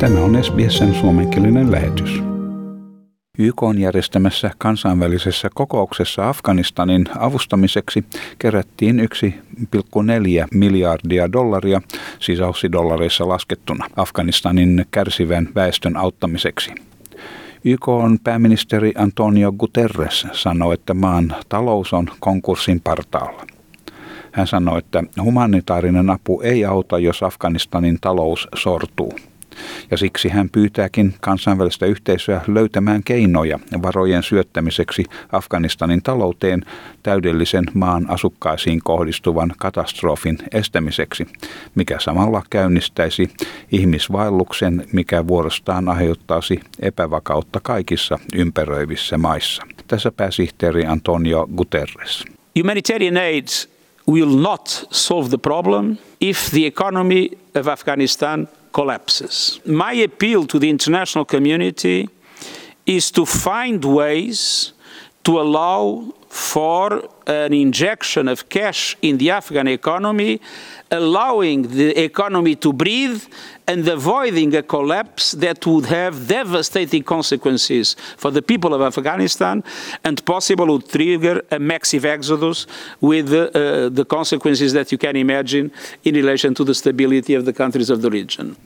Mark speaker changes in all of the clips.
Speaker 1: Tämä on SBSn suomenkielinen lähetys. YK on järjestämässä kansainvälisessä kokouksessa Afganistanin avustamiseksi kerättiin 1,4 miljardia dollaria sisäussidollareissa laskettuna Afganistanin kärsivän väestön auttamiseksi. YK on pääministeri Antonio Guterres sanoi, että maan talous on konkurssin partaalla. Hän sanoi, että humanitaarinen apu ei auta, jos Afganistanin talous sortuu ja siksi hän pyytääkin kansainvälistä yhteisöä löytämään keinoja varojen syöttämiseksi Afganistanin talouteen täydellisen maan asukkaisiin kohdistuvan katastrofin estämiseksi, mikä samalla käynnistäisi ihmisvaelluksen, mikä vuorostaan aiheuttaisi epävakautta kaikissa ympäröivissä maissa. Tässä pääsihteeri Antonio Guterres.
Speaker 2: Humanitarian aid will not solve the problem if the economy of Afghanistan collapses. My appeal to the international community is to find ways to allow for an injection of cash in the Afghan economy, allowing the economy to breathe and avoiding a collapse that would have devastating consequences for the people of Afghanistan and possibly would trigger a massive exodus with uh, the consequences that you can imagine in relation to the stability of the countries of the region.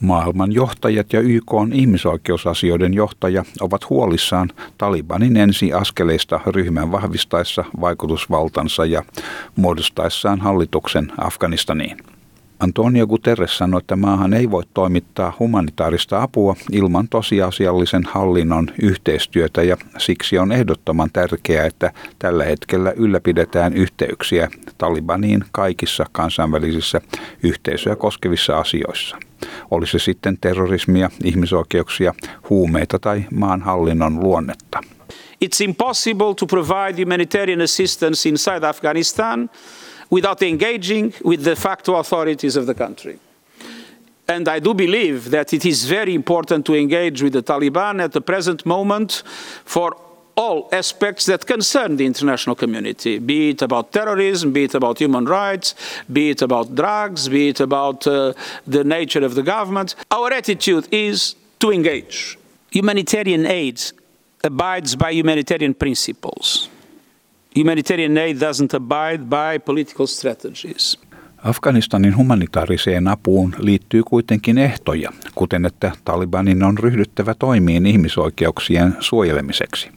Speaker 1: Maailman johtajat ja YK on ihmisoikeusasioiden johtaja ovat huolissaan Talibanin ensiaskeleista ryhmän vahvistaessa vaikutusvaltansa ja muodostaessaan hallituksen Afganistaniin. Antonio Guterres sanoi, että maahan ei voi toimittaa humanitaarista apua ilman tosiasiallisen hallinnon yhteistyötä ja siksi on ehdottoman tärkeää, että tällä hetkellä ylläpidetään yhteyksiä Talibaniin kaikissa kansainvälisissä yhteisöjä koskevissa asioissa. Oli se sitten terrorismia, ihmisoikeuksia, huumeita tai maan hallinnon luonnetta.
Speaker 2: It's impossible to provide humanitarian assistance inside Afghanistan without engaging with the facto authorities of the country. And I do believe that it is very important to engage with the Taliban at the present moment for all aspects that concern the international community, be it about terrorism, be it about human rights, be it about drugs, be it about uh, the nature of the government. Our attitude is to engage. Humanitarian aid abides by humanitarian principles. Humanitarian aid doesn't abide by political strategies.
Speaker 1: Afganistanin humanitaariseen apuun liittyy kuitenkin ehtoja, kuten että Talibanin on ryhdyttävä toimiin ihmisoikeuksien suojelemiseksi.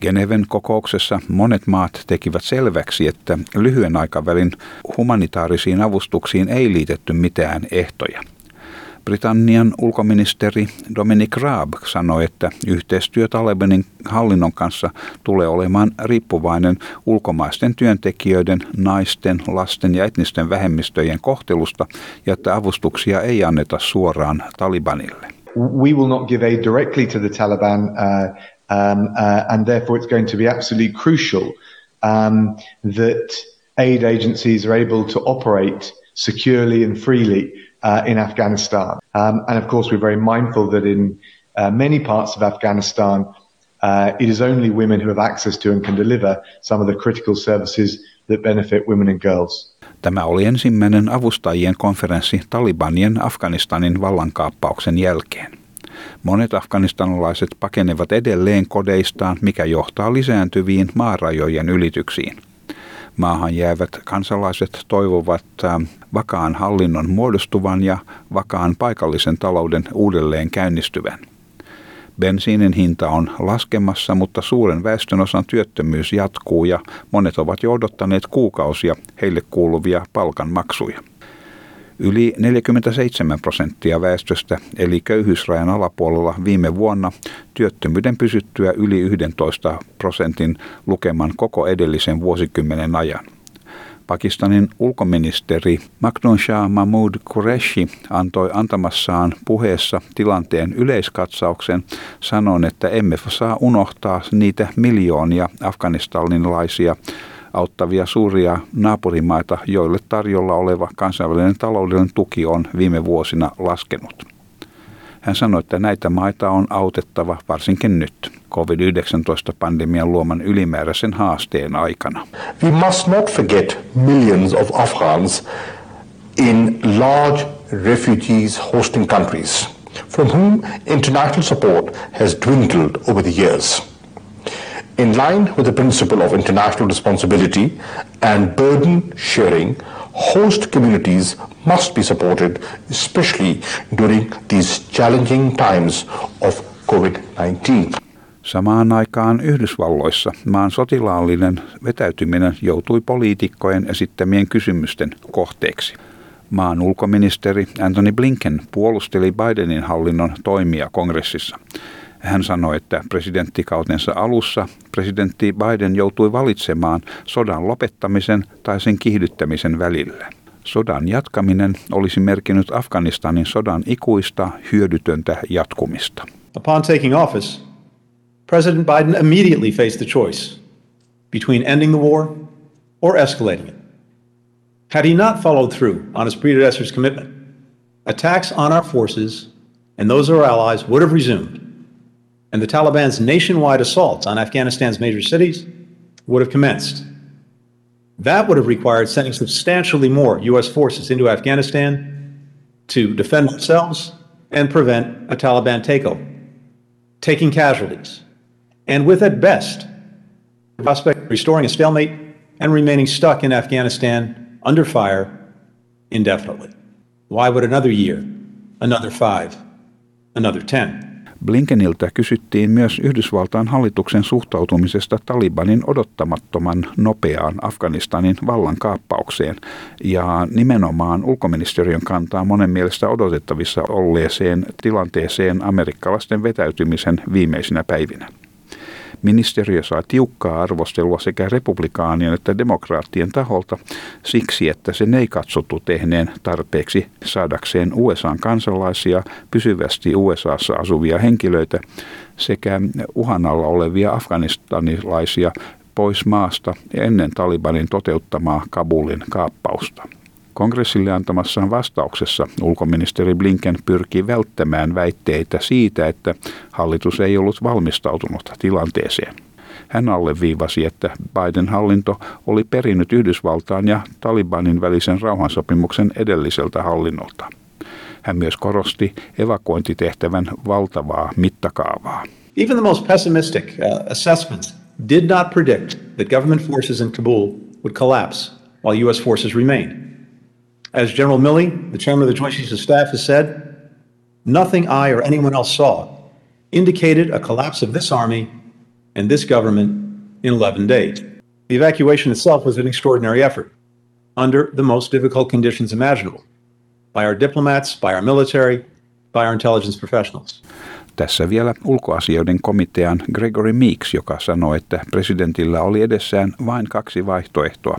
Speaker 1: Geneven kokouksessa monet maat tekivät selväksi, että lyhyen aikavälin humanitaarisiin avustuksiin ei liitetty mitään ehtoja – Britannian ulkoministeri Dominic Raab sanoi, että yhteistyö Talebanin hallinnon kanssa tulee olemaan riippuvainen ulkomaisten työntekijöiden, naisten, lasten ja etnisten vähemmistöjen kohtelusta ja että avustuksia ei anneta suoraan Talibanille.
Speaker 3: We will not give aid directly to the Taliban uh, um, uh, and therefore it's going to be absolutely crucial um, that aid agencies are able to operate securely and freely uh, in Afghanistan. Um, and of course, we're very mindful that in uh, many parts of Afghanistan, uh, it is only women who have access to and can deliver some of the critical services that benefit women and girls.
Speaker 1: Tämä oli ensimmäinen avustajien konferenssi Talibanien Afganistanin vallankaappauksen jälkeen. Monet afganistanilaiset pakenevat edelleen kodeistaan, mikä johtaa lisääntyviin maarajojen ylityksiin. Maahan jäävät kansalaiset toivovat vakaan hallinnon muodostuvan ja vakaan paikallisen talouden uudelleen käynnistyvän. Bensiinin hinta on laskemassa, mutta suuren väestönosan työttömyys jatkuu ja monet ovat jo odottaneet kuukausia heille kuuluvia palkanmaksuja. Yli 47 prosenttia väestöstä eli köyhyysrajan alapuolella viime vuonna työttömyyden pysyttyä yli 11 prosentin lukeman koko edellisen vuosikymmenen ajan. Pakistanin ulkoministeri Makdun Shah Mahmood Qureshi antoi antamassaan puheessa tilanteen yleiskatsauksen sanon, että emme saa unohtaa niitä miljoonia afganistanilaisia auttavia suuria naapurimaita, joille tarjolla oleva kansainvälinen taloudellinen tuki on viime vuosina laskenut. Hän sanoi, että näitä maita on autettava varsinkin nyt COVID-19-pandemian luoman ylimääräisen haasteen aikana.
Speaker 4: We must not forget millions of Afghans in large refugees hosting countries. from whom international support has dwindled over the years. In line with the principle of international responsibility and burden sharing, host communities must be supported, especially during these challenging times of COVID-19.
Speaker 1: Samaan aikaan Yhdysvalloissa maan sotilaallinen vetäytyminen joutui poliitikkojen esittämien kysymysten kohteeksi. Maan ulkoministeri Anthony Blinken puolusteli Bidenin hallinnon toimia kongressissa. Hän sanoi, että presidenttikautensa alussa presidentti Biden joutui valitsemaan sodan lopettamisen tai sen kiihdyttämisen välillä. Sodan jatkaminen olisi merkinnyt Afganistanin sodan ikuista hyödytöntä jatkumista.
Speaker 5: Upon taking office, President Biden immediately faced the choice between ending the war or escalating it. Had he not followed through on his predecessor's commitment, attacks on our forces and those of our allies would have resumed, and the Taliban's nationwide assaults on Afghanistan's major cities would have commenced. That would have required sending substantially more U.S. forces into Afghanistan to defend themselves and prevent a Taliban takeover, taking casualties, and with at best the prospect of restoring a stalemate and remaining stuck in Afghanistan under fire indefinitely. Why would another year, another five, another ten?
Speaker 1: Blinkeniltä kysyttiin myös Yhdysvaltain hallituksen suhtautumisesta Talibanin odottamattoman nopeaan Afganistanin vallankaappaukseen ja nimenomaan ulkoministeriön kantaa monen mielestä odotettavissa olleeseen tilanteeseen amerikkalaisten vetäytymisen viimeisinä päivinä. Ministeriö saa tiukkaa arvostelua sekä republikaanien että demokraattien taholta siksi, että sen ei katsottu tehneen tarpeeksi saadakseen USAn kansalaisia, pysyvästi USAssa asuvia henkilöitä sekä uhan alla olevia afganistanilaisia pois maasta ennen Talibanin toteuttamaa Kabulin kaappausta. Kongressille antamassaan vastauksessa ulkoministeri Blinken pyrki välttämään väitteitä siitä, että hallitus ei ollut valmistautunut tilanteeseen. Hän alleviivasi, että Biden hallinto oli perinnyt Yhdysvaltaan ja Talibanin välisen rauhansopimuksen edelliseltä hallinnolta. Hän myös korosti evakuointitehtävän valtavaa mittakaavaa.
Speaker 5: Even the most pessimistic uh, assessments did not predict that government forces in Kabul would collapse while U.S. forces remained. As General Milley, the chairman of the Joint Chiefs of Staff, has said, nothing I or anyone else saw indicated a collapse of this army and this government in 11 days. The evacuation itself was an extraordinary effort under the most difficult conditions imaginable by our diplomats, by our military, by our intelligence professionals.
Speaker 1: Tässä vielä ulkoasioiden komitean Gregory Meeks, joka sanoi, että presidentillä oli edessään vain kaksi vaihtoehtoa.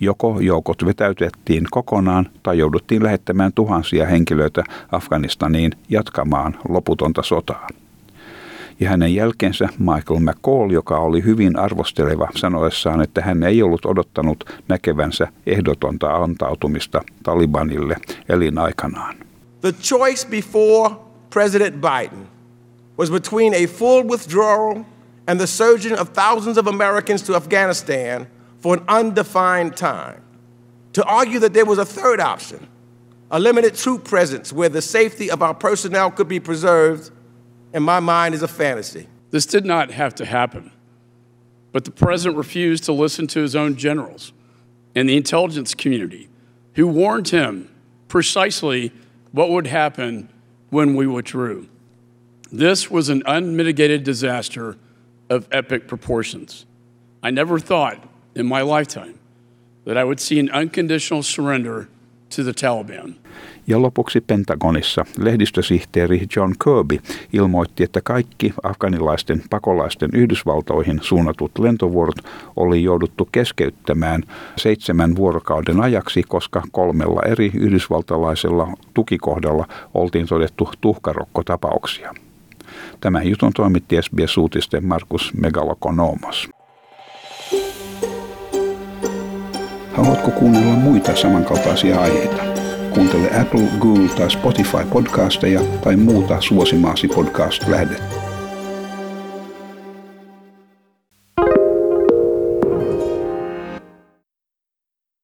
Speaker 1: Joko joukot vetäytettiin kokonaan tai jouduttiin lähettämään tuhansia henkilöitä Afganistaniin jatkamaan loputonta sotaa. Ja hänen jälkeensä Michael McCall, joka oli hyvin arvosteleva sanoessaan, että hän ei ollut odottanut näkevänsä ehdotonta antautumista Talibanille elinaikanaan.
Speaker 6: The choice before President Biden was between a full withdrawal and the surging of thousands of Americans to Afghanistan for an undefined time. To argue that there was a third option, a limited troop presence where the safety of our personnel could be preserved, in my mind, is a fantasy.
Speaker 7: This did not have to happen. But the president refused to listen to his own generals and the intelligence community, who warned him precisely what would happen when we withdrew. This was an unmitigated disaster of epic proportions. I never thought in my lifetime that I would see an unconditional surrender to the Taliban.
Speaker 1: Ja lopuksi Pentagonissa lehdistösihteeri John Kirby ilmoitti, että kaikki afganilaisten pakolaisten Yhdysvaltoihin suunnatut lentovuorot oli jouduttu keskeyttämään seitsemän vuorokauden ajaksi, koska kolmella eri yhdysvaltalaisella tukikohdalla oltiin todettu tuhkarokkotapauksia. Tämän jutun toimitti SBS-uutisten Markus Megalokonomos. Haluatko kuunnella muita samankaltaisia aiheita? Kuuntele Apple, Google tai Spotify podcasteja tai muuta suosimaasi podcast-lähdettä.